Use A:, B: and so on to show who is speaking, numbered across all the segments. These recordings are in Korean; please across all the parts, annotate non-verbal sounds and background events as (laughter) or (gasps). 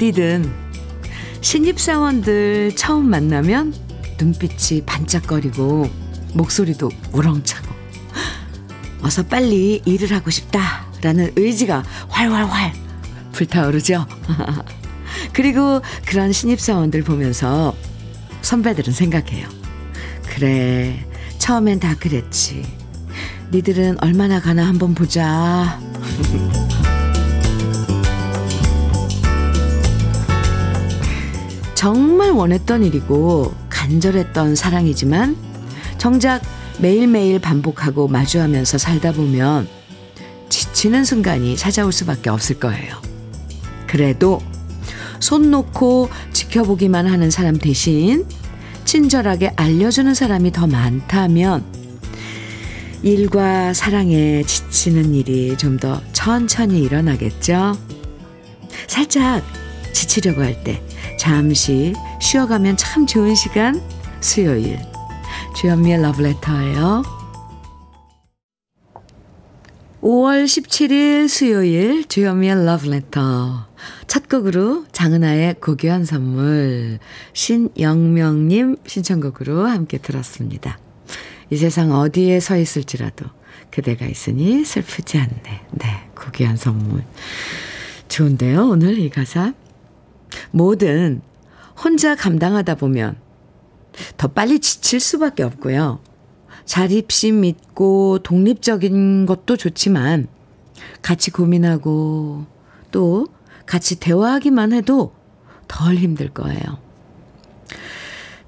A: 어디든 신입사원들 처음 만나면 눈빛이 반짝거리고 목소리도 우렁차고 어서 빨리 일을 하고 싶다라는 의지가 활활활 불타오르죠. (laughs) 그리고 그런 신입사원들 보면서 선배들은 생각해요. 그래, 처음엔 다 그랬지. 니들은 얼마나 가나 한번 보자. (laughs) 정말 원했던 일이고 간절했던 사랑이지만 정작 매일매일 반복하고 마주하면서 살다 보면 지치는 순간이 찾아올 수밖에 없을 거예요. 그래도 손 놓고 지켜보기만 하는 사람 대신 친절하게 알려주는 사람이 더 많다면 일과 사랑에 지치는 일이 좀 더 천천히 일어나겠죠? 살짝 지치려고 할 때 잠시 쉬어가면 참 좋은 시간 수요일 주현미의 러브레터예요. 5월 17일 수요일 주현미의 러브레터 첫 곡으로 장은아의 고귀한 선물 신영명님 신청곡으로 함께 들었습니다. 이 세상 어디에 서 있을지라도 그대가 있으니 슬프지 않네. 네, 고귀한 선물. 좋은데요, 오늘 이 가사? 뭐든 혼자 감당하다 보면 더 빨리 지칠 수밖에 없고요. 자립심 있고 독립적인 것도 좋지만 같이 고민하고 또 같이 대화하기만 해도 덜 힘들 거예요.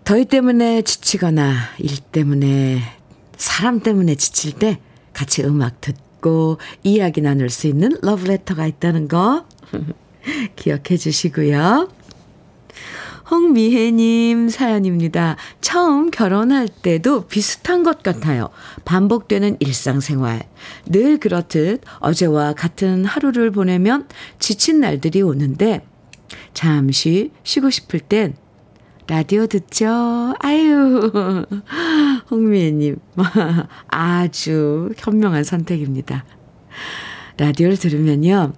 A: 더위 때문에 지치거나 일 때문에 사람 때문에 지칠 때 같이 음악 듣고 이야기 나눌 수 있는 러브레터가 있다는 거 (laughs) (laughs) 기억해 주시고요. 홍미혜님 사연입니다. 처음 결혼할 때도 비슷한 것 같아요. 반복되는 일상생활. 늘 그렇듯 어제와 같은 하루를 보내면 지친 날들이 오는데 잠시 쉬고 싶을 땐 라디오 듣죠? 아유, (laughs) 홍미애님. (laughs) 아주 현명한 선택입니다. 라디오를 들으면요.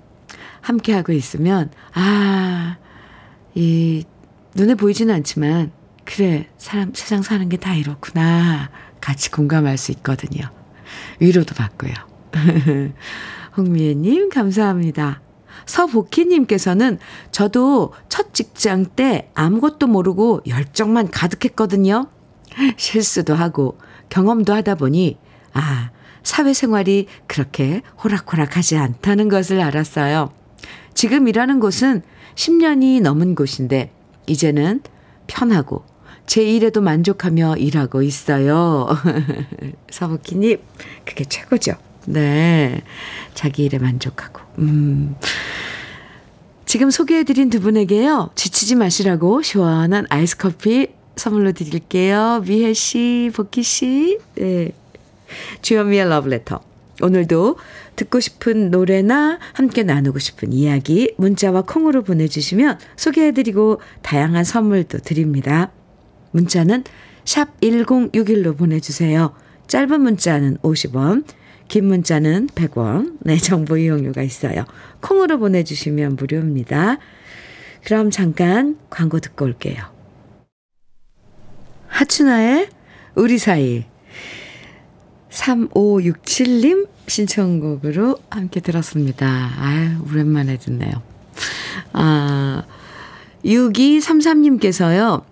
A: 함께하고 있으면, 아, 이 눈에 보이지는 않지만 그래 사람 세상 사는 게 다 이렇구나 같이 공감할 수 있거든요. 위로도 받고요. (laughs) 홍미애님 감사합니다. 서복희님께서는 저도 첫 직장 때 아무것도 모르고 열정만 가득했거든요. 실수도 하고 경험도 하다 보니 아 사회생활이 그렇게 호락호락하지 않다는 것을 알았어요. 지금 일하는 곳은 10년이 넘은 곳인데 이제는 편하고 제 일에도 만족하며 일하고 있어요. (laughs) 서복희님, 그게 최고죠. 네. 자기 일에 만족하고. 음. 지금 소개해드린 두 분에게요, 지치지 마시라고 시원한 아이스 커피 선물로 드릴게요. 미혜 씨, 복희 씨. 네. 주현미의 러브레터. 오늘도 듣고 싶은 노래나 함께 나누고 싶은 이야기 문자와 콩으로 보내주시면 소개해드리고 다양한 선물도 드립니다. 문자는 샵 1061로 보내주세요. 짧은 문자는 50원, 긴 문자는 100원, 네, 정보 이용료가 있어요. 콩으로 보내주시면 무료입니다. 그럼 잠깐 광고 듣고 올게요. 하춘아의 우리 사이 3567님 신청곡으로 함께 들었습니다. 아유, 오랜만에 듣네요. 아, 6233님께서요,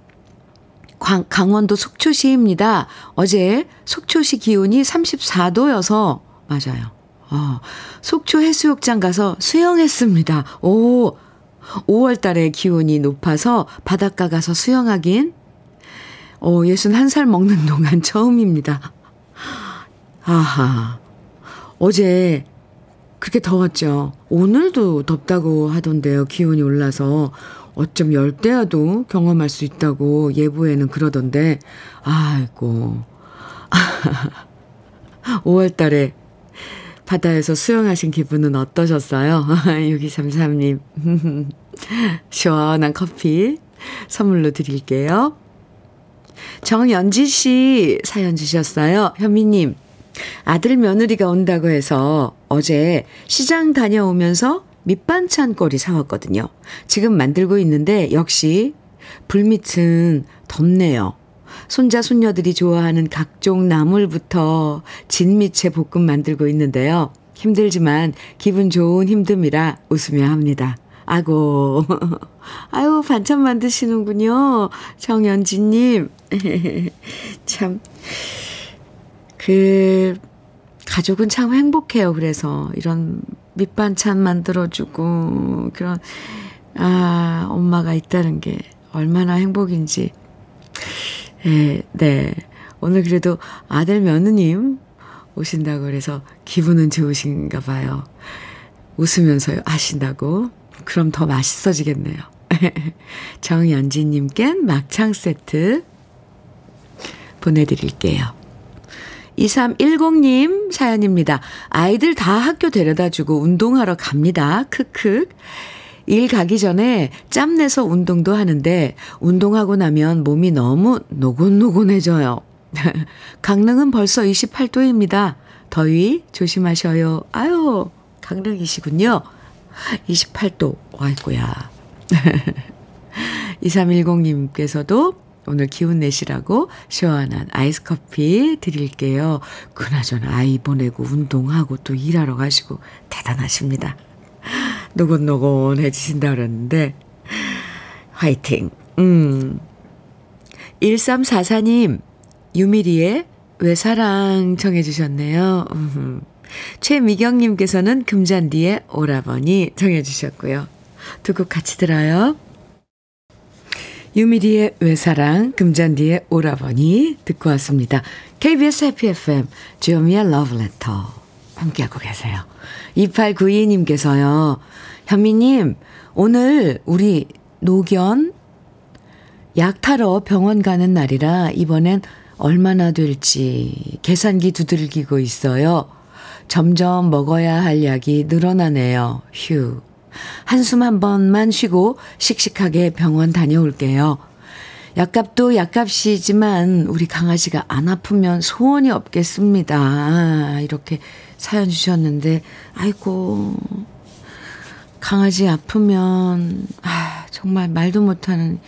A: 광, 강원도 속초시입니다. 어제 속초시 기온이 34도여서, 맞아요. 어, 속초 해수욕장 가서 수영했습니다. 오, 5월 달에 기온이 높아서 바닷가 가서 수영하긴, 어, 61살 먹는 동안 처음입니다. 아하. 어제 그렇게 더웠죠. 오늘도 덥다고 하던데요. 기온이 올라서 어쩜 열대야도 경험할 수 있다고 예보에는 그러던데, 아이고. (laughs) 5월 달에 바다에서 수영하신 기분은 어떠셨어요? (laughs) 6233님. (laughs) 시원한 커피 선물로 드릴게요. 정연지 씨 사연 주셨어요. 현미님, 아들 며느리가 온다고 해서 어제 시장 다녀오면서 밑반찬 거리 사왔거든요. 지금 만들고 있는데 역시 불밑은 덥네요. 손자, 손녀들이 좋아하는 각종 나물부터 진미채 볶음 만들고 있는데요. 힘들지만 기분 좋은 힘듦이라 웃으며 합니다. 아고, (laughs) 아유, 반찬 만드시는군요. 정연지님. (laughs) 참, 그, 가족은 참 행복해요. 그래서 이런 밑반찬 만들어주고, 그런, 아, 엄마가 있다는 게 얼마나 행복인지. 네, 네. 오늘 그래도 아들 며느님 오신다고 그래서 기분은 좋으신가 봐요. 웃으면서 하신다고. 그럼 더 맛있어지겠네요. (laughs) 정연지님껜 막창 세트 보내드릴게요. 2310님 사연입니다. 아이들 다 학교 데려다 주고 운동하러 갑니다. 크크. 일 가기 전에 짬 내서 운동도 하는데 운동하고 나면 몸이 너무 노곤노곤해져요. (laughs) 강릉은 벌써 28도입니다. 더위 조심하셔요. 아유, 강릉이시군요. 28도. 아이고야. 2310님께서도 오늘 기운 내시라고 시원한 아이스 커피 드릴게요. 그나저나 아이 보내고 운동하고 또 일하러 가시고 대단하십니다. 노곤노곤해지신다 그랬는데, 화이팅. 음. 1344님, 유미리의 왜 사랑 정해주셨네요. 음. 최미경 님께서는 금잔디의 오라버니 정해주셨고요. 두 곡 같이 들어요. 유미리의 외사랑, 금잔디의 오라버니 듣고 왔습니다. KBS 해피 FM, 주요미의 러브레터 함께하고 계세요. 2892님께서요. 현미님, 오늘 우리 노견 약 타러 병원 가는 날이라 이번엔 얼마나 될지 계산기 두들기고 있어요. 점점 먹어야 할 약이 늘어나네요. 휴. 한숨 한 번만 쉬고 씩씩하게 병원 다녀올게요. 약값도 약값이지만 우리 강아지가 안 아프면 소원이 없겠습니다. 이렇게 사연 주셨는데, 아이고, 강아지 아프면, 아, 정말 말도 못하는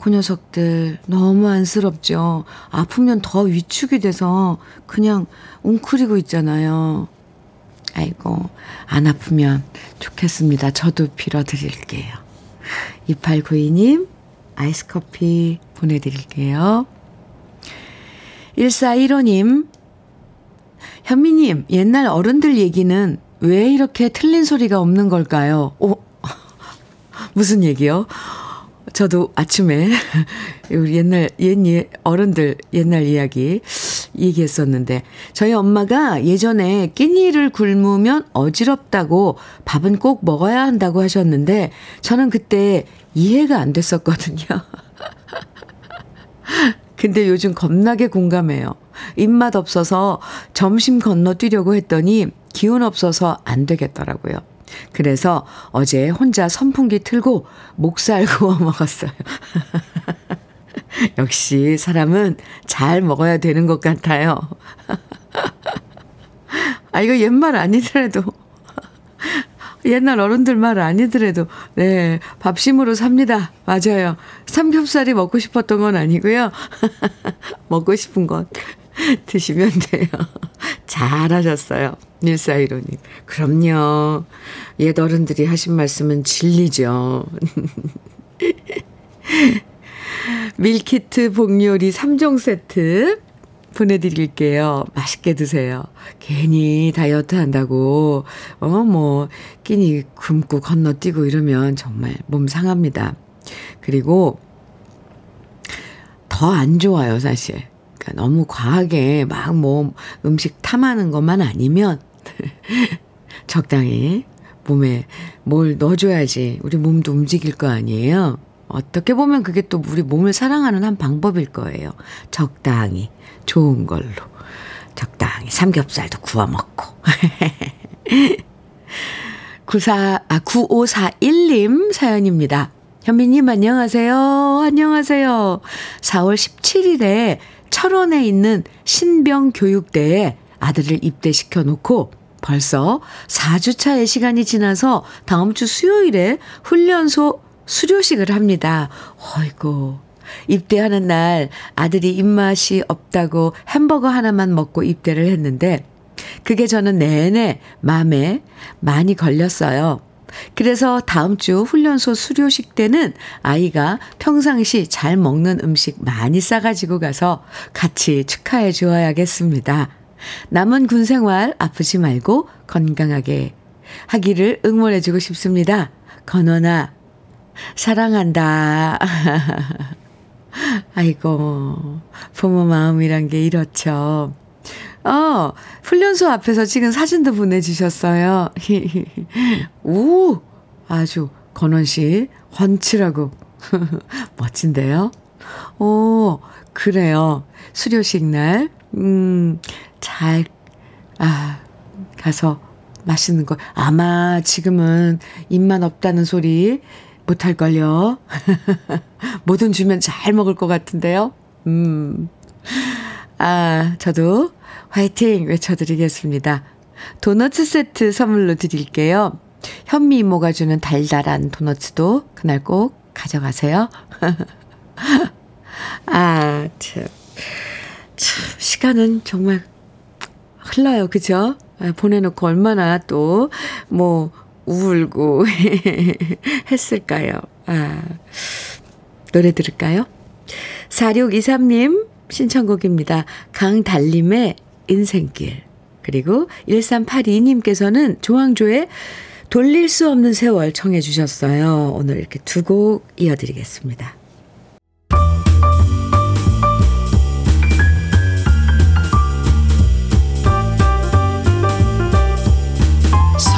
A: 그 녀석들 너무 안쓰럽죠. 아프면 더 위축이 돼서 그냥 웅크리고 있잖아요. 아이고, 안 아프면 좋겠습니다. 저도 빌어드릴게요. 2892님, 아이스 커피 보내드릴게요. 1415님, 현미님, 옛날 어른들 얘기는 왜 이렇게 틀린 소리가 없는 걸까요? 오, (laughs) 무슨 얘기요? 저도 아침에 (laughs) 우리 옛날 옛 어른들 옛날 이야기 얘기했었는데 저희 엄마가 예전에 끼니를 굶으면 어지럽다고 밥은 꼭 먹어야 한다고 하셨는데 저는 그때 이해가 안 됐었거든요. (laughs) 근데 요즘 겁나게 공감해요. 입맛 없어서 점심 건너뛰려고 했더니 기운 없어서 안 되겠더라고요. 그래서 어제 혼자 선풍기 틀고 목살 구워 먹었어요. (laughs) (laughs) 역시 사람은 잘 먹어야 되는 것 같아요. (laughs) 아, 이거 옛말 아니더라도, (laughs) 옛날 어른들 말 아니더라도, 네, 밥심으로 삽니다. 맞아요. 삼겹살이 먹고 싶었던 건 아니고요. 먹고 싶은 것 드시면 돼요. 잘하셨어요. 1415님. 그럼요. 옛 어른들이 하신 말씀은 진리죠. 밀키트 복요리 3종 세트 보내드릴게요. 맛있게 드세요. 괜히 다이어트 한다고, 어, 뭐, 끼니 굶고 건너뛰고 이러면 정말 몸 상합니다. 그리고 더 안 좋아요, 사실. 그러니까 너무 과하게 막 뭐 음식 탐하는 것만 아니면 (laughs) 적당히 몸에 뭘 넣어줘야지 우리 몸도 움직일 거 아니에요. 어떻게 보면 그게 또 우리 몸을 사랑하는 한 방법일 거예요. 적당히 좋은 걸로 적당히 삼겹살도 구워 먹고. (laughs) 94, 아, 9541님 사연입니다. 현미님 안녕하세요. 안녕하세요. 4월 17일에 철원에 있는 신병교육대에 아들을 입대시켜 놓고 벌써 4주차의 시간이 지나서 다음 주 수요일에 훈련소 수료식을 합니다. 어이고. 입대하는 날 아들이 입맛이 없다고 햄버거 하나만 먹고 입대를 했는데 그게 저는 내내 마음에 많이 걸렸어요. 그래서 다음 주 훈련소 수료식 때는 아이가 평상시 잘 먹는 음식 많이 싸가지고 가서 같이 축하해 주어야겠습니다. 남은 군 생활 아프지 말고 건강하게 하기를 응원해주고 싶습니다. 건원아, 사랑한다. 아이고, 부모 마음이란 게 이렇죠. 어, 훈련소 앞에서 찍은 사진도 보내주셨어요. (laughs) 오, 아주 건원 씨, 훤칠하고 (laughs) 멋진데요? 오, 그래요. 수료식 날, 음, 잘, 아, 가서 맛있는 거. 아마 지금은 입만 없다는 소리 못할걸요. (laughs) 뭐든 주면 잘 먹을 것 같은데요. 음. 아, 저도 화이팅 외쳐드리겠습니다. 도너츠 세트 선물로 드릴게요. 현미 이모가 주는 달달한 도너츠도 그날 꼭 가져가세요. (laughs) 아, 참. 참, 시간은 정말 흘러요. 그죠? 아, 보내놓고 얼마나 또, 뭐, 울고 (laughs) 했을까요? 아, 노래 들을까요? 4623님 신청곡입니다. 강달림의 인생길. 그리고 1382님께서는 조항조의 돌릴 수 없는 세월 청해 주셨어요. 오늘 이렇게 두 곡 이어드리겠습니다.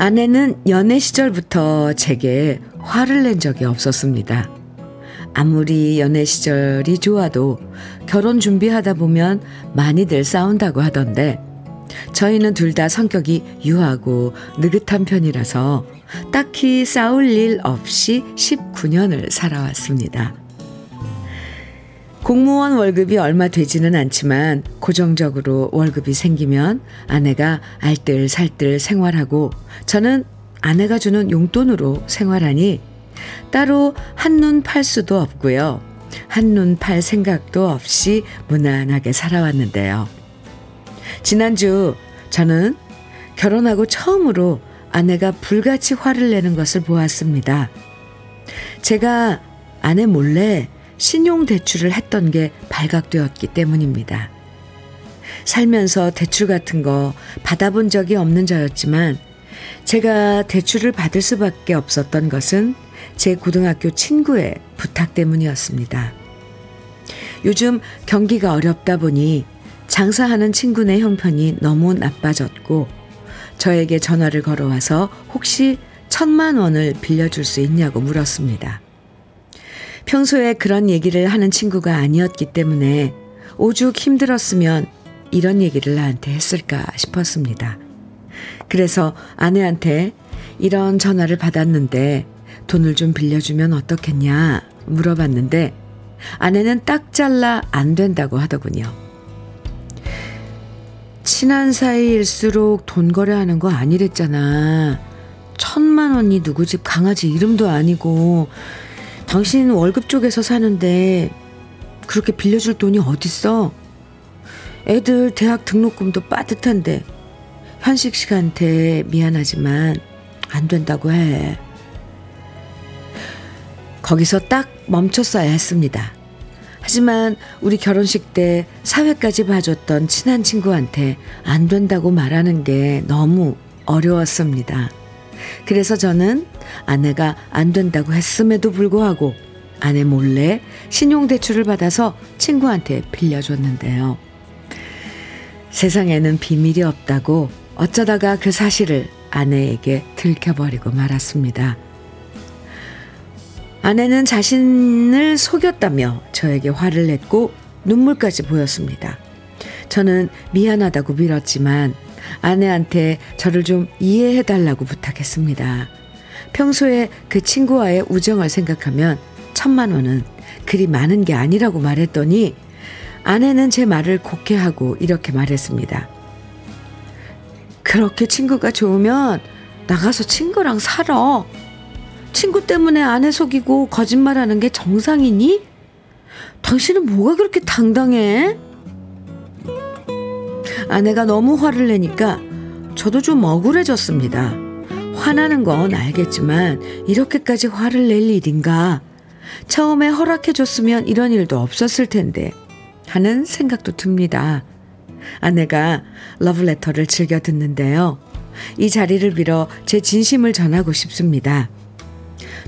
A: 아내는 연애 시절부터 제게 화를 낸 적이 없었습니다. 아무리 연애 시절이 좋아도 결혼 준비하다 보면 많이들 싸운다고 하던데 저희는 둘 다 성격이 유하고 느긋한 편이라서 딱히 싸울 일 없이 19년을 살아왔습니다. 공무원 월급이 얼마 되지는 않지만 고정적으로 월급이 생기면 아내가 알뜰살뜰 생활하고 저는 아내가 주는 용돈으로 생활하니 따로 한눈 팔 수도 없고요. 한눈 팔 생각도 없이 무난하게 살아왔는데요. 지난주 저는 결혼하고 처음으로 아내가 불같이 화를 내는 것을 보았습니다. 제가 아내 몰래 신용 대출을 했던 게 발각되었기 때문입니다. 살면서 대출 같은 거 받아본 적이 없는 저였지만 제가 대출을 받을 수밖에 없었던 것은 제 고등학교 친구의 부탁 때문이었습니다. 요즘 경기가 어렵다 보니 장사하는 친구네 형편이 너무 나빠졌고 저에게 전화를 걸어와서 혹시 천만 원을 빌려줄 수 있냐고 물었습니다. 평소에 그런 얘기를 하는 친구가 아니었기 때문에 오죽 힘들었으면 이런 얘기를 나한테 했을까 싶었습니다. 그래서 아내한테 이런 전화를 받았는데 돈을 좀 빌려주면 어떻겠냐 물어봤는데 아내는 딱 잘라 안 된다고 하더군요. 친한 사이일수록 돈 거래하는 거 아니랬잖아. 천만 원이 누구 집 강아지 이름도 아니고 당신 월급 쪽에서 사는데 그렇게 빌려줄 돈이 어딨어? 애들 대학 등록금도 빠듯한데 현식 씨한테 미안하지만 안 된다고 해. 거기서 딱 멈췄어야 했습니다. 하지만 우리 결혼식 때 사회까지 봐줬던 친한 친구한테 안 된다고 말하는 게 너무 어려웠습니다. 그래서 저는 아내가 안 된다고 했음에도 불구하고 아내 몰래 신용대출을 받아서 친구한테 빌려줬는데요. 세상에는 비밀이 없다고 어쩌다가 그 사실을 아내에게 들켜버리고 말았습니다. 아내는 자신을 속였다며 저에게 화를 냈고 눈물까지 보였습니다. 저는 미안하다고 빌었지만 아내한테 저를 좀 이해해달라고 부탁했습니다. 평소에 그 친구와의 우정을 생각하면 천만 원은 그리 많은 게 아니라고 말했더니 아내는 제 말을 곡해하고 이렇게 말했습니다. 그렇게 친구가 좋으면 나가서 친구랑 살아. 친구 때문에 아내 속이고 거짓말하는 게 정상이니? 당신은 뭐가 그렇게 당당해? 아내가 너무 화를 내니까 저도 좀 억울해졌습니다. 화나는 건 알겠지만 이렇게까지 화를 낼 일인가? 처음에 허락해줬으면 이런 일도 없었을 텐데 하는 생각도 듭니다. 아내가 러브레터를 즐겨 듣는데요. 이 자리를 빌어 제 진심을 전하고 싶습니다.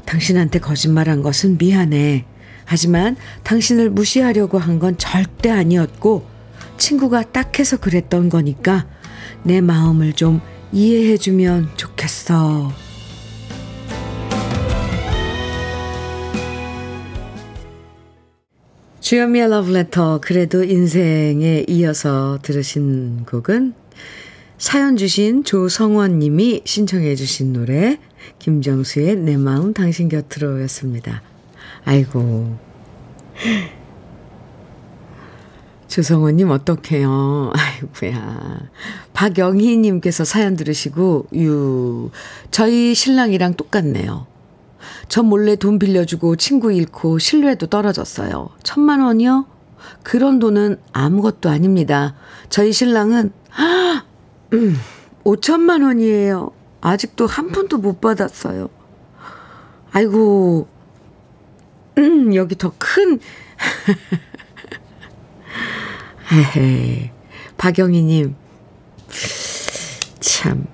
A: 당신한테 거짓말한 것은 미안해. 하지만 당신을 무시하려고 한 건 절대 아니었고 친구가 딱 해서 그랬던 거니까 내 마음을 좀 이해해주면 좋겠어. 주현미의 러브레터 그래도 인생에 이어서 들으신 곡은 사연 주신 조성원 님이 신청해 주신 노래 김정수의 내 마음 당신 곁으로 였습니다. 아이고 조성원님 어떡해요. (laughs) 아이고야. 박영희님께서 사연 들으시고, 유, 저희 신랑이랑 똑같네요. 저 몰래 돈 빌려주고 친구 잃고 신뢰도 떨어졌어요. 천만 원이요? 그런 돈은 아무것도 아닙니다. 저희 신랑은, (gasps) 음, 5천만 원이에요. 아직도 한 푼도 못 받았어요. 아이고, 음, 여기 더 큰, (laughs) 헤헤. 박영희님, 참,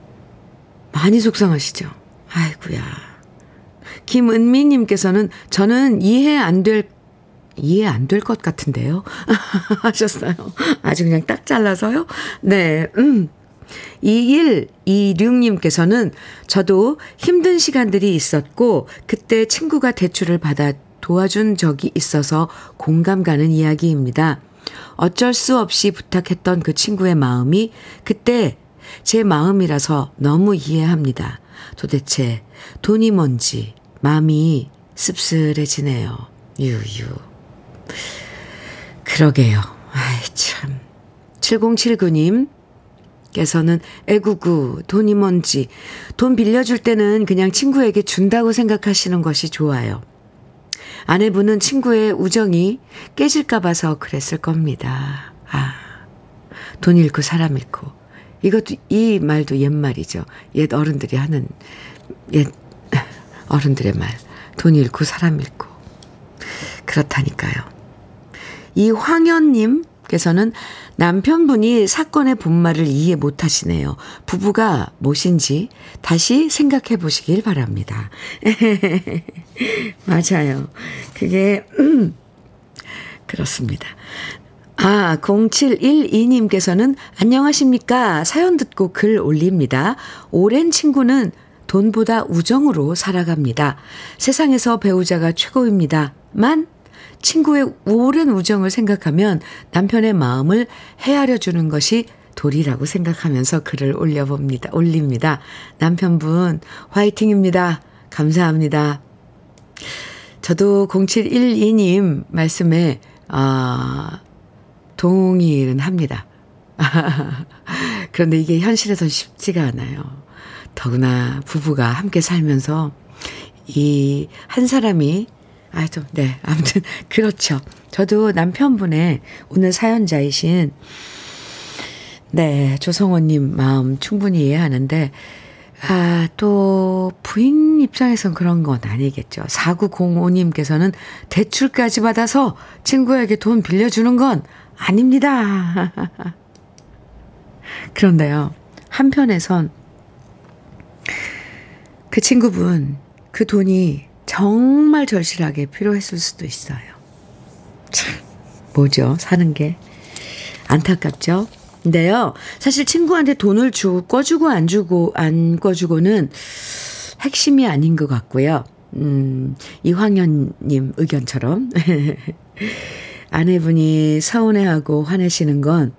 A: 많이 속상하시죠? 아이구야. 김은미님께서는 저는 이해 안 될, 이해 안 될 것 같은데요? (laughs) 하셨어요. 아주 그냥 딱 잘라서요? 네, 음. 2126님께서는 저도 힘든 시간들이 있었고, 그때 친구가 대출을 받아 도와준 적이 있어서 공감 가는 이야기입니다. 어쩔 수 없이 부탁했던 그 친구의 마음이 그때 제 마음이라서 너무 이해합니다. 도대체 돈이 뭔지 마음이 씁쓸해지네요. 유유. 그러게요. 아이, 참. 7079님, 께서는 애구구, 돈이 뭔지, 돈 빌려줄 때는 그냥 친구에게 준다고 생각하시는 것이 좋아요. 아내분은 친구의 우정이 깨질까 봐서 그랬을 겁니다. 아, 돈 잃고 사람 잃고. 이것도, 이 말도 옛말이죠. 옛 어른들이 하는, 옛 (laughs) 어른들의 말. 돈 잃고 사람 잃고. 그렇다니까요. 이황현님 께서는 남편분이 사건의 본말을 이해 못 하시네요. 부부가 무엇인지 다시 생각해 보시길 바랍니다. (laughs) 맞아요. 그게, 음, (clears throat) 그렇습니다. 아, 0712님께서는 안녕하십니까. 사연 듣고 글 올립니다. 오랜 친구는 돈보다 우정으로 살아갑니다. 세상에서 배우자가 최고입니다. 만 친구의 오랜 우정을 생각하면 남편의 마음을 헤아려 주는 것이 도리라고 생각하면서 글을 올려봅니다. 올립니다. 남편분, 화이팅입니다. 감사합니다. 저도 0712님 말씀에, 아, 동의는 합니다. (laughs) 그런데 이게 현실에선 쉽지가 않아요. 더구나 부부가 함께 살면서 이 한 사람이 아, 좀, 네. 아무튼, (laughs) 그렇죠. 저도 남편분의 오늘 사연자이신, 네, 조성호님 마음 충분히 이해하는데, 아, 또, 부인 입장에선 그런 건 아니겠죠. 4905님께서는 대출까지 받아서 친구에게 돈 빌려주는 건 아닙니다. (laughs) 그런데요, 한편에선 그 친구분, 그 돈이 정말 절실하게 필요했을 수도 있어요. 참, 뭐죠? 사는 게. 안타깝죠? 근데요, 사실 친구한테 돈을 주, 꿔주고 안 주고, 안 꿔주고는 핵심이 아닌 것 같고요. 음, 이황현님 의견처럼. (laughs) 아내분이 서운해하고 화내시는 건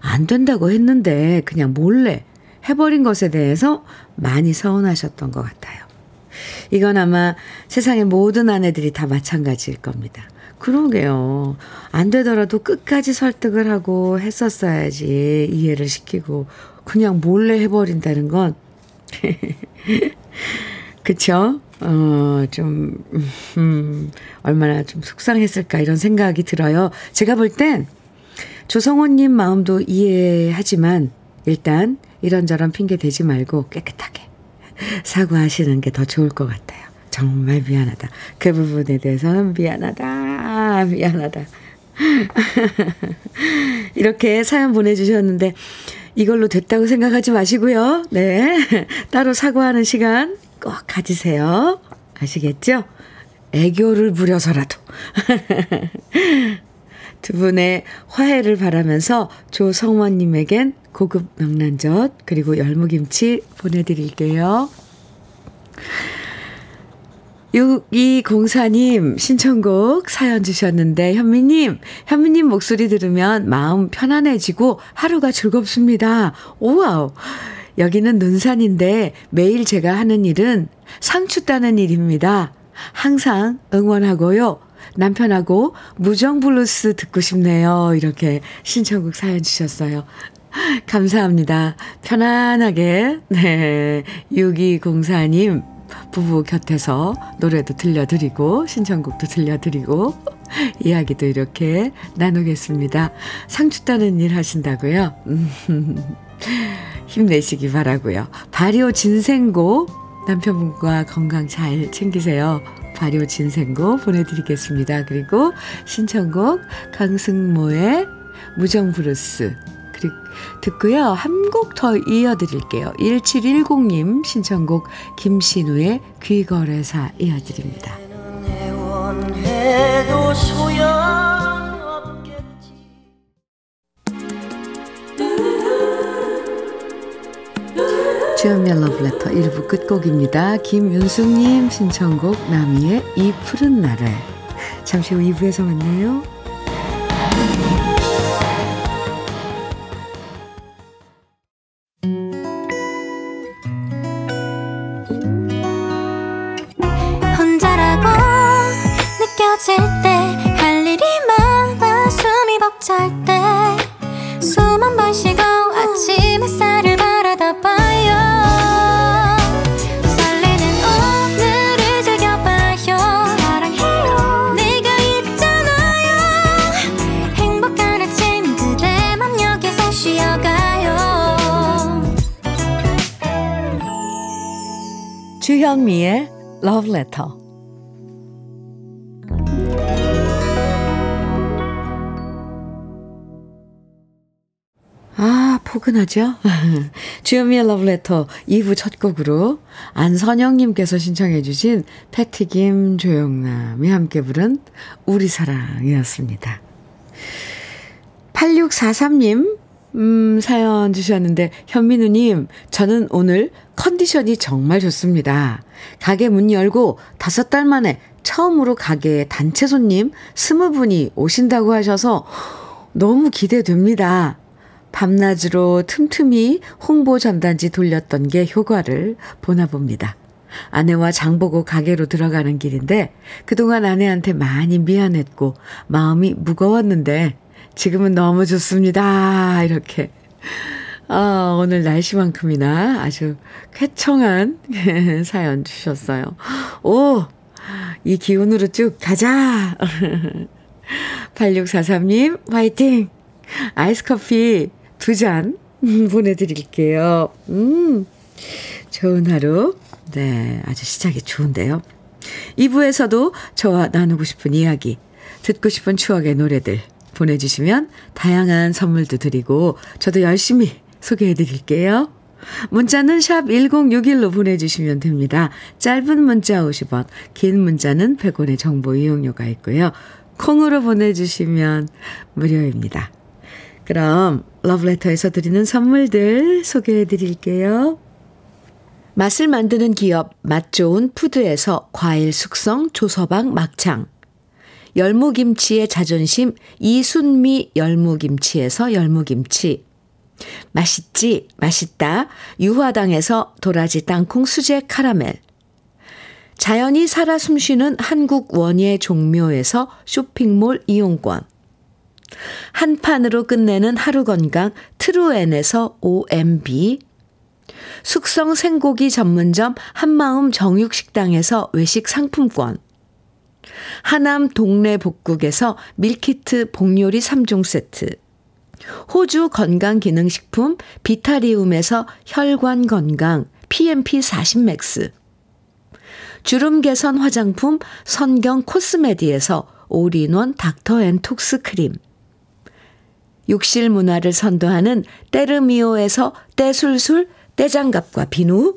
A: 안 된다고 했는데 그냥 몰래 해버린 것에 대해서 많이 서운하셨던 것 같아요. 이건 아마 세상의 모든 아내들이 다 마찬가지일 겁니다. 그러게요. 안 되더라도 끝까지 설득을 하고 했었어야지. 이해를 시키고. 그냥 몰래 해버린다는 건. (laughs) 그쵸? 어, 좀, 음, 얼마나 좀 속상했을까 이런 생각이 들어요. 제가 볼 땐 조성호님 마음도 이해하지만 일단 이런저런 핑계 대지 말고 깨끗하게 (laughs) 사과하시는 게 더 좋을 것 같아요. 정말 미안하다. 그 부분에 대해서는 미안하다. 미안하다. (laughs) 이렇게 사연 보내주셨는데 이걸로 됐다고 생각하지 마시고요. 네. (laughs) 따로 사과하는 시간 꼭 가지세요. 아시겠죠? 애교를 부려서라도. 두 분의 화해를 바라면서 조성원님에겐 고급 명란젓 그리고 열무김치 보내드릴게요. 6204님 신청곡 사연 주셨는데 현미님, 현미님 목소리 들으면 마음 편안해지고 하루가 즐겁습니다. 오와우. 여기는 논산인데 매일 제가 하는 일은 상추 따는 일입니다. 항상 응원하고요. 남편하고 무정 블루스 듣고 싶네요. 이렇게 신청곡 사연 주셨어요. (laughs) 감사합니다. 편안하게, 네. 6204님, 부부 곁에서 노래도 들려드리고, 신청곡도 들려드리고, (laughs) 이야기도 이렇게 나누겠습니다. 상추 따는 일 하신다고요? (laughs) 힘내시기 바라고요. 발효 진생고 남편분과 건강 잘 챙기세요. 발효 진생고 보내드리겠습니다. 그리고 신청곡 강승모의 무정브루스 듣고요. 한 곡 더 이어드릴게요. 1710님 신청곡 김신우의 귀거래사 이어드립니다. 주연미의 러브레터 1부 끝곡입니다. 김윤숙님 신청곡 나미의 이 푸른 날에 잠시 후 2부에서 만나요. 주현미의 Love Letter. 아, 포근하죠? (laughs) 주현미의 Love Letter 2부 첫 곡으로 안선영님께서 신청해주신 패티김 조영남이 함께 부른 우리 사랑이었습니다. 8643님, 음, 사연 주셨는데, 현민우님, 저는 오늘 컨디션이 정말 좋습니다. 가게 문 열고 다섯 달 만에 처음으로 가게에 단체 손님 스무 분이 오신다고 하셔서 너무 기대됩니다. 밤낮으로 틈틈이 홍보 전단지 돌렸던 게 효과를 보나 봅니다. 아내와 장보고 가게로 들어가는 길인데 그동안 아내한테 많이 미안했고 마음이 무거웠는데 지금은 너무 좋습니다. 이렇게. 아, 오늘 날씨만큼이나 아주 쾌청한 (laughs) 사연 주셨어요. 오! 이 기운으로 쭉 가자! (laughs) 8643님, 화이팅! 아이스 커피 두 잔 (laughs) 보내드릴게요. 음, 좋은 하루. 네, 아주 시작이 좋은데요. 2부에서도 저와 나누고 싶은 이야기, 듣고 싶은 추억의 노래들 보내주시면 다양한 선물도 드리고 저도 열심히 소개해 드릴게요. 문자는 샵 1061로 보내주시면 됩니다. 짧은 문자 50원, 긴 문자는 100원의 정보 이용료가 있고요. 콩으로 보내주시면 무료입니다. 그럼 러브레터에서 드리는 선물들 소개해 드릴게요. 맛을 만드는 기업 맛 좋은 푸드에서 과일 숙성 조서방 막창 열무김치의 자존심 이순미 열무김치에서 열무김치. 맛있지? 맛있다. 유화당에서 도라지 땅콩 수제 카라멜. 자연이 살아 숨쉬는 한국 원예 종묘에서 쇼핑몰 이용권. 한 판으로 끝내는 하루 건강 트루엔에서 OMB 숙성 생고기 전문점 한마음 정육식당에서 외식 상품권 하남 동네 복국에서 밀키트 복요리 3종 세트 호주 건강기능식품 비타리움에서 혈관 건강 PMP 40 맥스 주름 개선 화장품 선경 코스메디에서 올인원 닥터 앤 톡스 크림 욕실 문화를 선도하는 때르미오에서 때술술 때장갑과 비누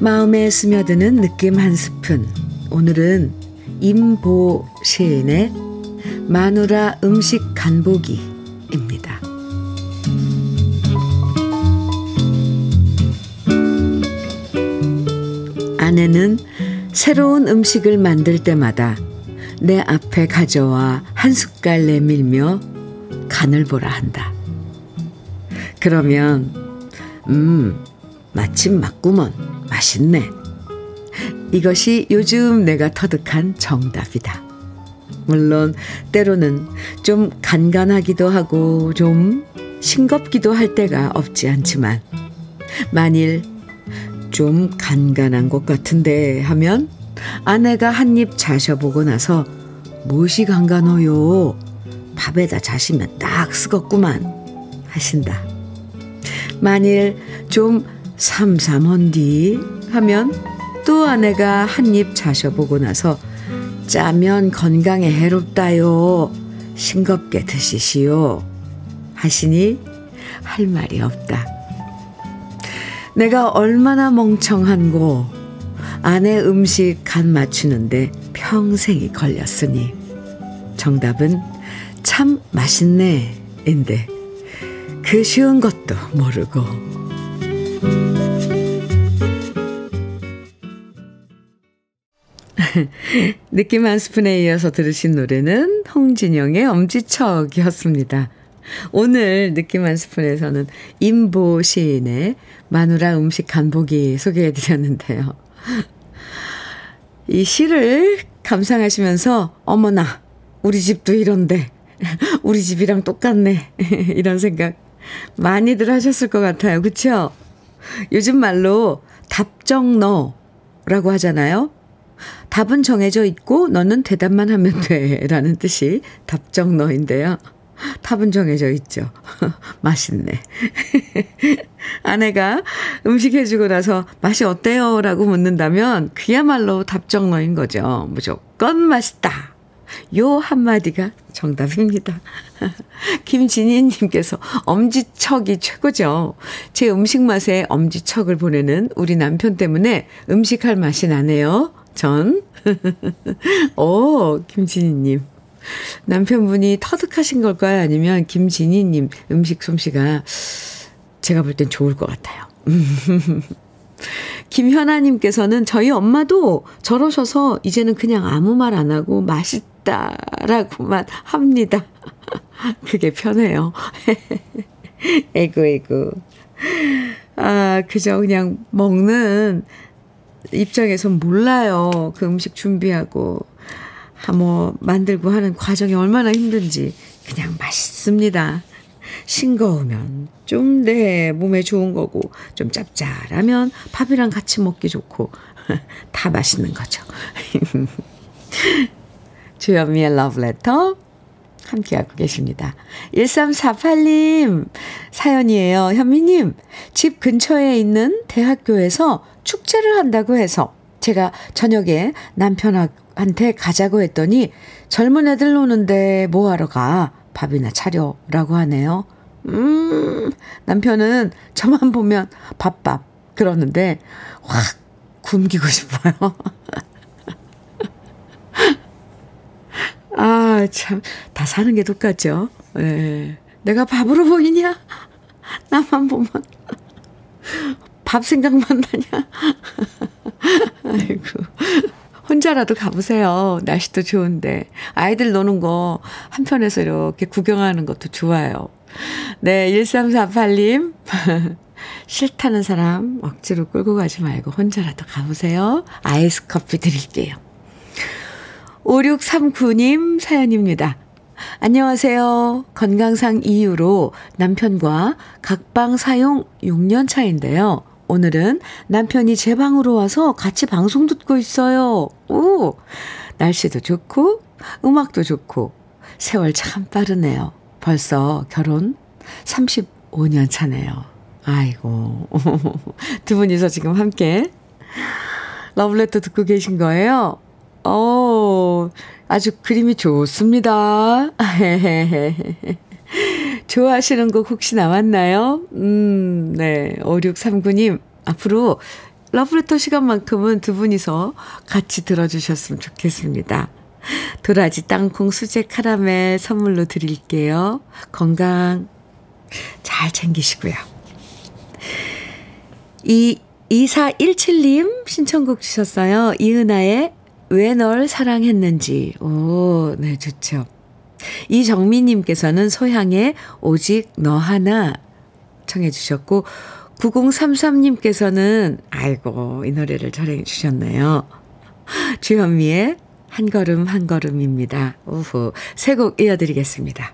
A: 마음에 스며드는 느낌 한 스푼. 오늘은 임보 시인의 마누라 음식 간보기입니다. 아내는 새로운 음식을 만들 때마다 내 앞에 가져와 한 숟갈 내밀며 간을 보라 한다. 그러면, 음, 마침 맞구먼. 맛있네. 이것이 요즘 내가 터득한 정답이다. 물론, 때로는 좀 간간하기도 하고 좀 싱겁기도 할 때가 없지 않지만, 만일 좀 간간한 것 같은데 하면 아내가 한 입 자셔보고 나서 무엇이 간간어요? 밥에다 자시면 딱 쓰겄구만 하신다. 만일 좀 삼삼한디 하면 또 아내가 한 입 자셔보고 나서 짜면 건강에 해롭다요. 싱겁게 드시시오. 하시니 할 말이 없다. 내가 얼마나 멍청한고 아내 음식 간 맞추는데 평생이 걸렸으니 정답은 참 맛있네 인데 그 쉬운 것도 모르고 (laughs) 느낌 한 스푼에 이어서 들으신 노래는 홍진영의 엄지척이었습니다. 오늘 느낌 한 스푼에서는 임보 시인의 마누라 음식 간보기 소개해 드렸는데요. 이 시를 감상하시면서 어머나 우리 집도 이런데 우리 집이랑 똑같네 (laughs) 이런 생각 많이들 하셨을 것 같아요. 그렇죠? 요즘 말로 답정너라고 하잖아요. 답은 정해져 있고 너는 대답만 하면 돼 라는 뜻이 답정너인데요. 답은 정해져 있죠. (laughs) 맛있네. (laughs) 아내가 음식 해주고 나서 맛이 어때요? 라고 묻는다면 그야말로 답정너인 거죠. 무조건 맛있다. 요 한마디가 정답입니다. (laughs) 김진희님께서 엄지척이 최고죠. 제 음식 맛에 엄지척을 보내는 우리 남편 때문에 음식할 맛이 나네요. 전. (laughs) 오, 김진희님. 남편분이 터득하신 걸까요? 아니면 김진희님 음식 솜씨가 제가 볼 땐 좋을 것 같아요. (laughs) 김현아님께서는 저희 엄마도 저러셔서 이제는 그냥 아무 말 안 하고 맛있다라고만 합니다. (laughs) 그게 편해요. (laughs) 에구, 에구. 아, 그저 그냥 먹는 입장에서 몰라요. 그 음식 준비하고, 뭐, 만들고 하는 과정이 얼마나 힘든지. 그냥 맛있습니다. 싱거우면 좀, 네, 몸에 좋은 거고, 좀 짭짤하면 밥이랑 같이 먹기 좋고, (laughs) 다 맛있는 거죠. (laughs) 주현미의 러브레터 함께하고 계십니다. 1348님 사연이에요. 현미님, 집 근처에 있는 대학교에서 축제를 한다고 해서 제가 저녁에 남편한테 가자고 했더니 젊은 애들 노는데 뭐하러 가? 밥이나 차려라고 하네요. 음, 남편은 저만 보면 밥밥 그러는데 확 굶기고 싶어요. (laughs) 아, 참, 다 사는 게 똑같죠. 예. 내가 밥으로 보이냐? (laughs) 나만 보면. (laughs) 밥 생각만 나냐? 아이고. 혼자라도 가보세요. 날씨도 좋은데. 아이들 노는 거 한편에서 이렇게 구경하는 것도 좋아요. 네, 1348님. (laughs) 싫다는 사람 억지로 끌고 가지 말고 혼자라도 가보세요. 아이스 커피 드릴게요. 5639님 사연입니다. 안녕하세요. 건강상 이유로 남편과 각방 사용 6년 차인데요. 오늘은 남편이 제 방으로 와서 같이 방송 듣고 있어요. 오! 날씨도 좋고, 음악도 좋고, 세월 참 빠르네요. 벌써 결혼 35년 차네요. 아이고. (laughs) 두 분이서 지금 함께 러블레터 듣고 계신 거예요? 어, 아주 그림이 좋습니다. (laughs) 좋아하시는 곡 혹시 나왔나요? 음, 네. 5639님, 앞으로 러브레터 시간만큼은 두 분이서 같이 들어주셨으면 좋겠습니다. 도라지 땅콩 수제 카라멜 선물로 드릴게요. 건강 잘 챙기시고요. 이 2417님 신청곡 주셨어요. 이은아의 왜 널 사랑했는지. 오, 네, 좋죠. 이정민님께서는 소향의 오직 너 하나 청해 주셨고, 9033님께서는, 아이고, 이 노래를 전해 주셨네요. 주현미의 한 걸음 한 걸음입니다. 오후, 세 곡 이어드리겠습니다.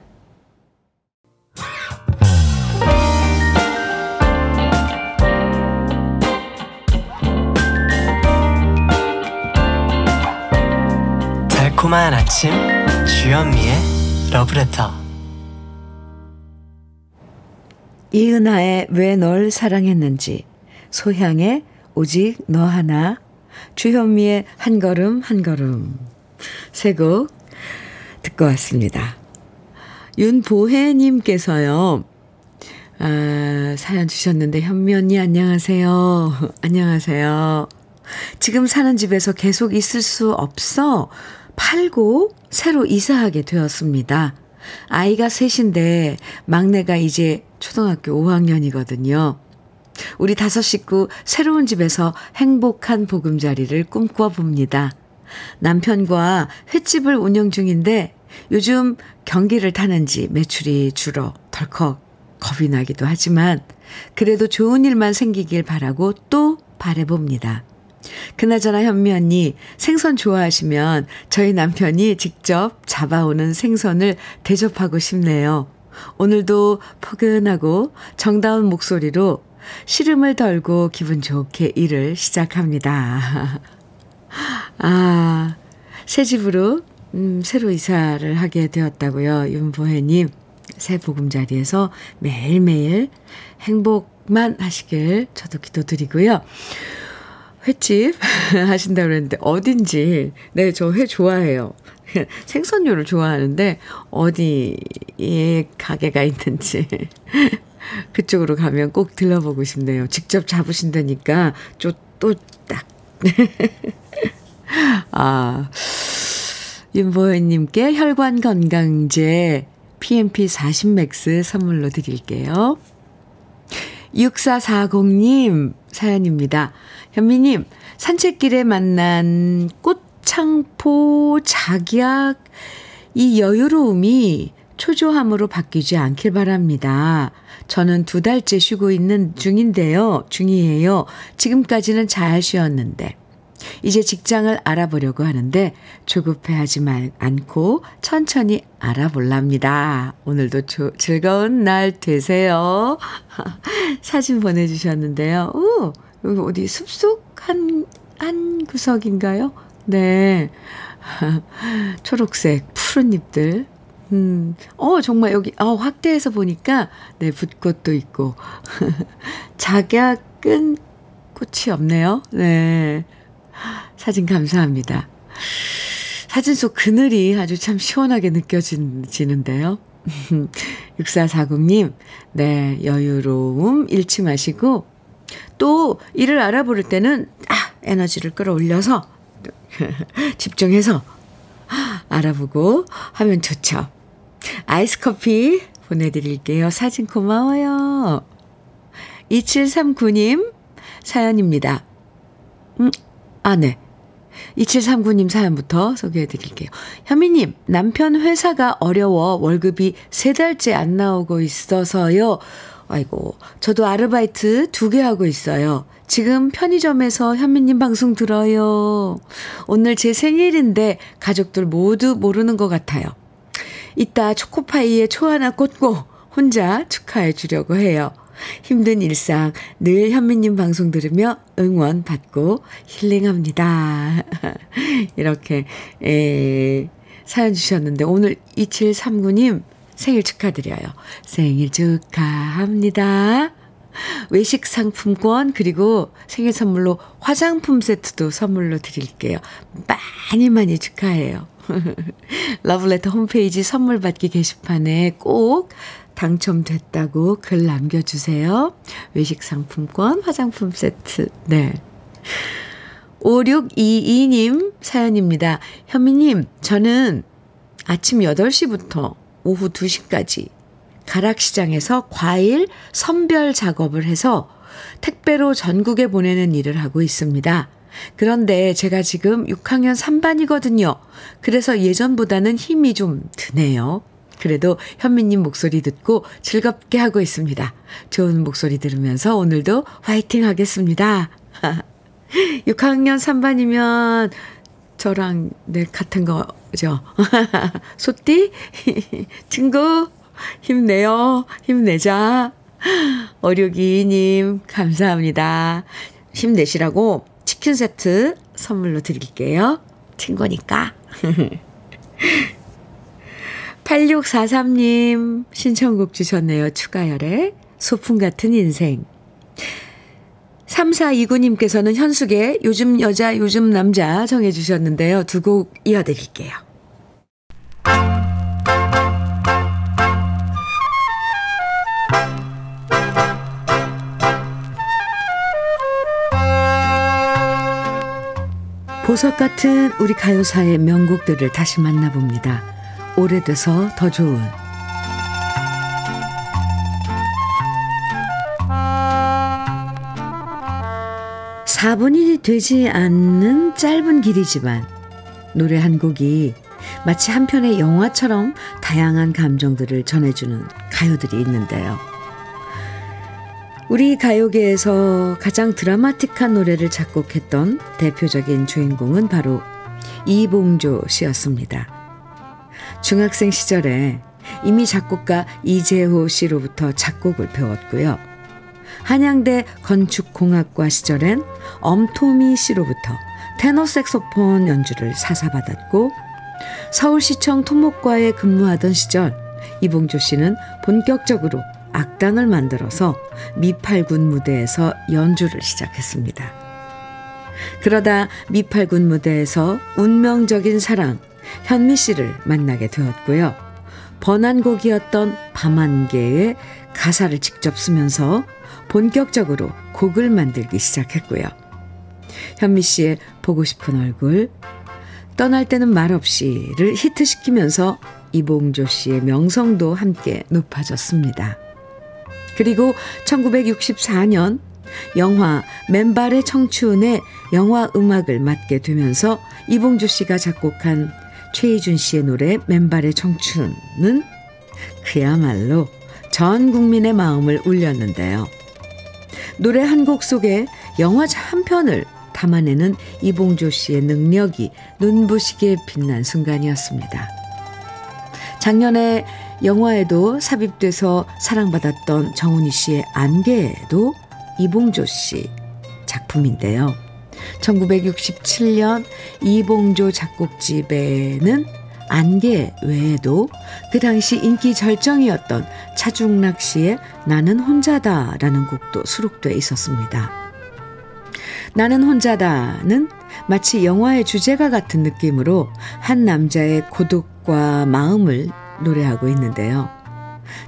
B: 달콤한 아침 주현미의 러브레터
A: 이은하의 왜 널 사랑했는지 소향의 오직 너 하나 주현미의 한 걸음 한 걸음 세곡 듣고 왔습니다. 윤보혜님께서요. 아, 사연 주셨는데 현미 언니 안녕하세요. (laughs) 안녕하세요. 지금 사는 집에서 계속 있을 수 없어 팔고 새로 이사하게 되었습니다. 아이가 셋인데 막내가 이제 초등학교 5학년이거든요. 우리 다섯 식구 새로운 집에서 행복한 보금자리를 꿈꿔 봅니다. 남편과 횟집을 운영 중인데 요즘 경기를 타는지 매출이 줄어 덜컥 겁이 나기도 하지만 그래도 좋은 일만 생기길 바라고 또 바래봅니다. 그나저나 현미 언니 생선 좋아하시면 저희 남편이 직접 잡아오는 생선을 대접하고 싶네요. 오늘도 포근하고 정다운 목소리로 시름을 덜고 기분 좋게 일을 시작합니다. (laughs) 아, 새 집으로 음, 새로 이사를 하게 되었다고요. 윤보혜님, 새 보금자리에서 매일매일 행복만 하시길 저도 기도드리고요. 횟집 (laughs) 하신다고 그랬는데 어딘지 네, 저 회 좋아해요. (laughs) 생선류를 좋아하는데 어디에 가게가 있는지 (laughs) 그쪽으로 가면 꼭 들러보고 싶네요. 직접 잡으신다니까 또딱 아, 윤보혜님께 혈관 건강제 PMP 40맥스 선물로 드릴게요. 6440님 사연입니다. 현미님, 산책길에 만난 꽃창포 작약, 이 여유로움이 초조함으로 바뀌지 않길 바랍니다. 저는 두 달째 쉬고 있는 중인데요. 중이에요. 지금까지는 잘 쉬었는데. 이제 직장을 알아보려고 하는데 조급해하지 말 않고 천천히 알아볼랍니다. 오늘도 조, 즐거운 날 되세요. (laughs) 사진 보내주셨는데요. 오, 여기 어디 숲속 한 한 구석인가요? 네. (laughs) 초록색 푸른 잎들. 음, 어, 정말 여기, 어, 확대해서 보니까, 네, 붓꽃도 있고. (laughs) 작약은 꽃이 없네요. 네. 사진 감사합니다. 사진 속 그늘이 아주 참 시원하게 느껴지는데요. (laughs) 6440님, 네, 여유로움 잃지 마시고, 또 일을 알아볼 때는, 아, 에너지를 끌어올려서, (laughs) 집중해서 알아보고 하면 좋죠. 아이스 커피 보내드릴게요. 사진 고마워요. 2739님 사연입니다. 음, 아, 네. 2739님 사연부터 소개해 드릴게요. 현미님, 남편 회사가 어려워 월급이 세 달째 안 나오고 있어서요. 아이고, 저도 아르바이트 두 개 하고 있어요. 지금 편의점에서 현미님 방송 들어요. 오늘 제 생일인데 가족들 모두 모르는 것 같아요. 이따 초코파이에 초 하나 꽂고 혼자 축하해 주려고 해요. 힘든 일상 늘 현미님 방송 들으며 응원 받고 힐링합니다. (laughs) 이렇게 에, 사연 주셨는데 오늘 2739님 생일 축하드려요. 생일 축하합니다. 외식 상품권 그리고 생일 선물로 화장품 세트도 선물로 드릴게요. 많이 많이 축하해요. (laughs) 러블레터 홈페이지 선물 받기 게시판에 꼭 당첨됐다고 글 남겨주세요. 외식 상품권, 화장품 세트. 네. 5622님 사연입니다. 현미님, 저는 아침 8시부터 오후 2시까지 가락시장에서 과일 선별 작업을 해서 택배로 전국에 보내는 일을 하고 있습니다. 그런데 제가 지금 6학년 3반이거든요. 그래서 예전보다는 힘이 좀 드네요. 그래도 현미님 목소리 듣고 즐겁게 하고 있습니다. 좋은 목소리 들으면서 오늘도 화이팅 하겠습니다. (laughs) 6학년 3반이면 저랑 네, 같은 거 죠. (laughs) 소띠? (laughs) 친구? 힘내요. 힘내자. 5622님, 감사합니다. 힘내시라고 치킨 세트 선물로 드릴게요. 친구니까. (laughs) 8643님 신청곡 주셨네요. 추가열의 소풍 같은 인생. 3429님께서는 현숙의 요즘 여자 요즘 남자 정해 주셨는데요. 두 곡 이어드릴게요. 보석 같은 우리 가요사의 명곡들을 다시 만나봅니다. 오래돼서 더 좋은 4분이 되지 않는 짧은 길이지만 노래 한 곡이 마치 한 편의 영화처럼 다양한 감정들을 전해주는 가요들이 있는데요. 우리 가요계에서 가장 드라마틱한 노래를 작곡했던 대표적인 주인공은 바로 이봉조 씨였습니다. 중학생 시절에 이미 작곡가 이재호 씨로부터 작곡을 배웠고요. 한양대 건축공학과 시절엔 엄토미 씨로부터 테너 색소폰 연주를 사사받았고 서울시청 토목과에 근무하던 시절 이봉조 씨는 본격적으로 악단을 만들어서 미팔군 무대에서 연주를 시작했습니다. 그러다 미팔군 무대에서 운명적인 사랑 현미 씨를 만나게 되었고요. 번안곡이었던 밤한개의 가사를 직접 쓰면서 본격적으로 곡을 만들기 시작했고요. 현미 씨의 보고 싶은 얼굴, 떠날 때는 말없이를 히트시키면서 이봉조 씨의 명성도 함께 높아졌습니다. 그리고 1964년 영화 맨발의 청춘의 영화 음악을 맡게 되면서 이봉조 씨가 작곡한 최희준 씨의 노래 맨발의 청춘은 그야말로 전 국민의 마음을 울렸는데요. 노래 한 곡 속에 영화 한 편을 담아내는 이봉조 씨의 능력이 눈부시게 빛난 순간이었습니다. 작년에 영화에도 삽입돼서 사랑받았던 정훈이 씨의 안개도 이봉조 씨 작품인데요. 1967년 이봉조 작곡집에는 안개 외에도 그 당시 인기 절정이었던 차중락 씨의 나는 혼자다라는 곡도 수록돼 있었습니다. 나는 혼자다는 마치 영화의 주제가 같은 느낌으로 한 남자의 고독과 마음을 노래하고 있는데요.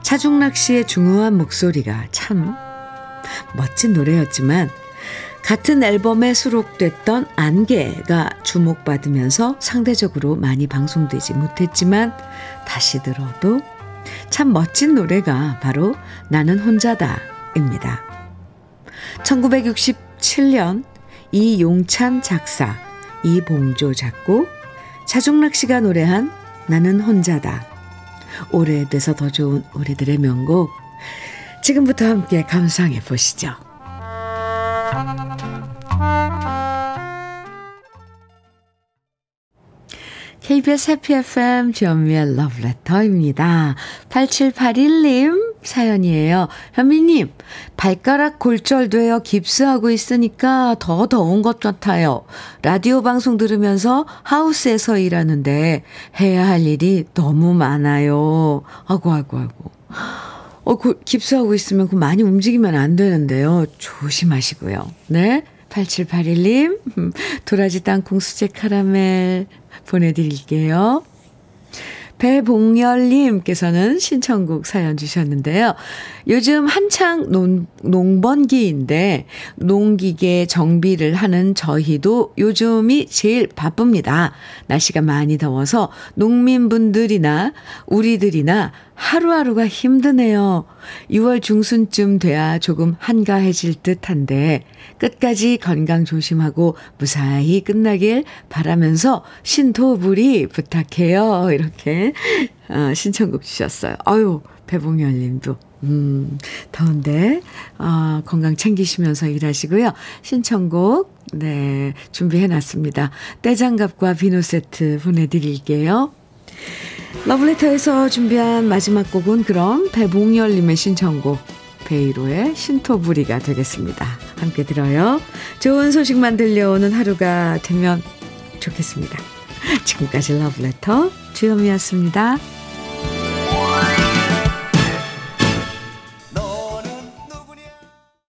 A: 차중락 씨의 중후한 목소리가 참 멋진 노래였지만 같은 앨범에 수록됐던 안개가 주목받으면서 상대적으로 많이 방송되지 못했지만 다시 들어도 참 멋진 노래가 바로 나는 혼자다입니다. 1967년 이용찬 작사, 이봉조 작곡, 차중락 씨가 노래한 나는 혼자다. 오래돼서 더 좋은 우리들의 명곡. 지금부터 함께 감상해 보시죠. KBS 해피 FM 주현미의 러브레터입니다. 8781님 사연이에요. 현미님, 발가락 골절되어 깁스하고 있으니까 더 더운 것 같아요. 라디오 방송 들으면서 하우스에서 일하는데 해야 할 일이 너무 많아요. 아고, 아고, 아고. 어, 그, 깁스하고 있으면 그 많이 움직이면 안 되는데요. 조심하시고요. 네. 8781님, 도라지 땅콩 수제 카라멜 보내드릴게요. 배봉열님께서는 신청곡 사연 주셨는데요. 요즘 한창 농, 농번기인데 농기계 정비를 하는 저희도 요즘이 제일 바쁩니다. 날씨가 많이 더워서 농민분들이나 우리들이나 하루하루가 힘드네요. 6월 중순쯤 돼야 조금 한가해질 듯 한데 끝까지 건강 조심하고 무사히 끝나길 바라면서 신토부리 부탁해요. 이렇게 어, 신청곡 주셨어요. 아유, 배봉열 님도. 음, 더운데, 어, 건강 챙기시면서 일하시고요. 신청곡, 네, 준비해 놨습니다. 떼장갑과 비누 세트 보내드릴게요. 러브레터에서 준비한 마지막 곡은 그럼 배봉열님의 신청곡 베이로의 신토부리가 되겠습니다. 함께 들어요. 좋은 소식만 들려오는 하루가 되면 좋겠습니다. 지금까지 러브레터 주현미였습니다.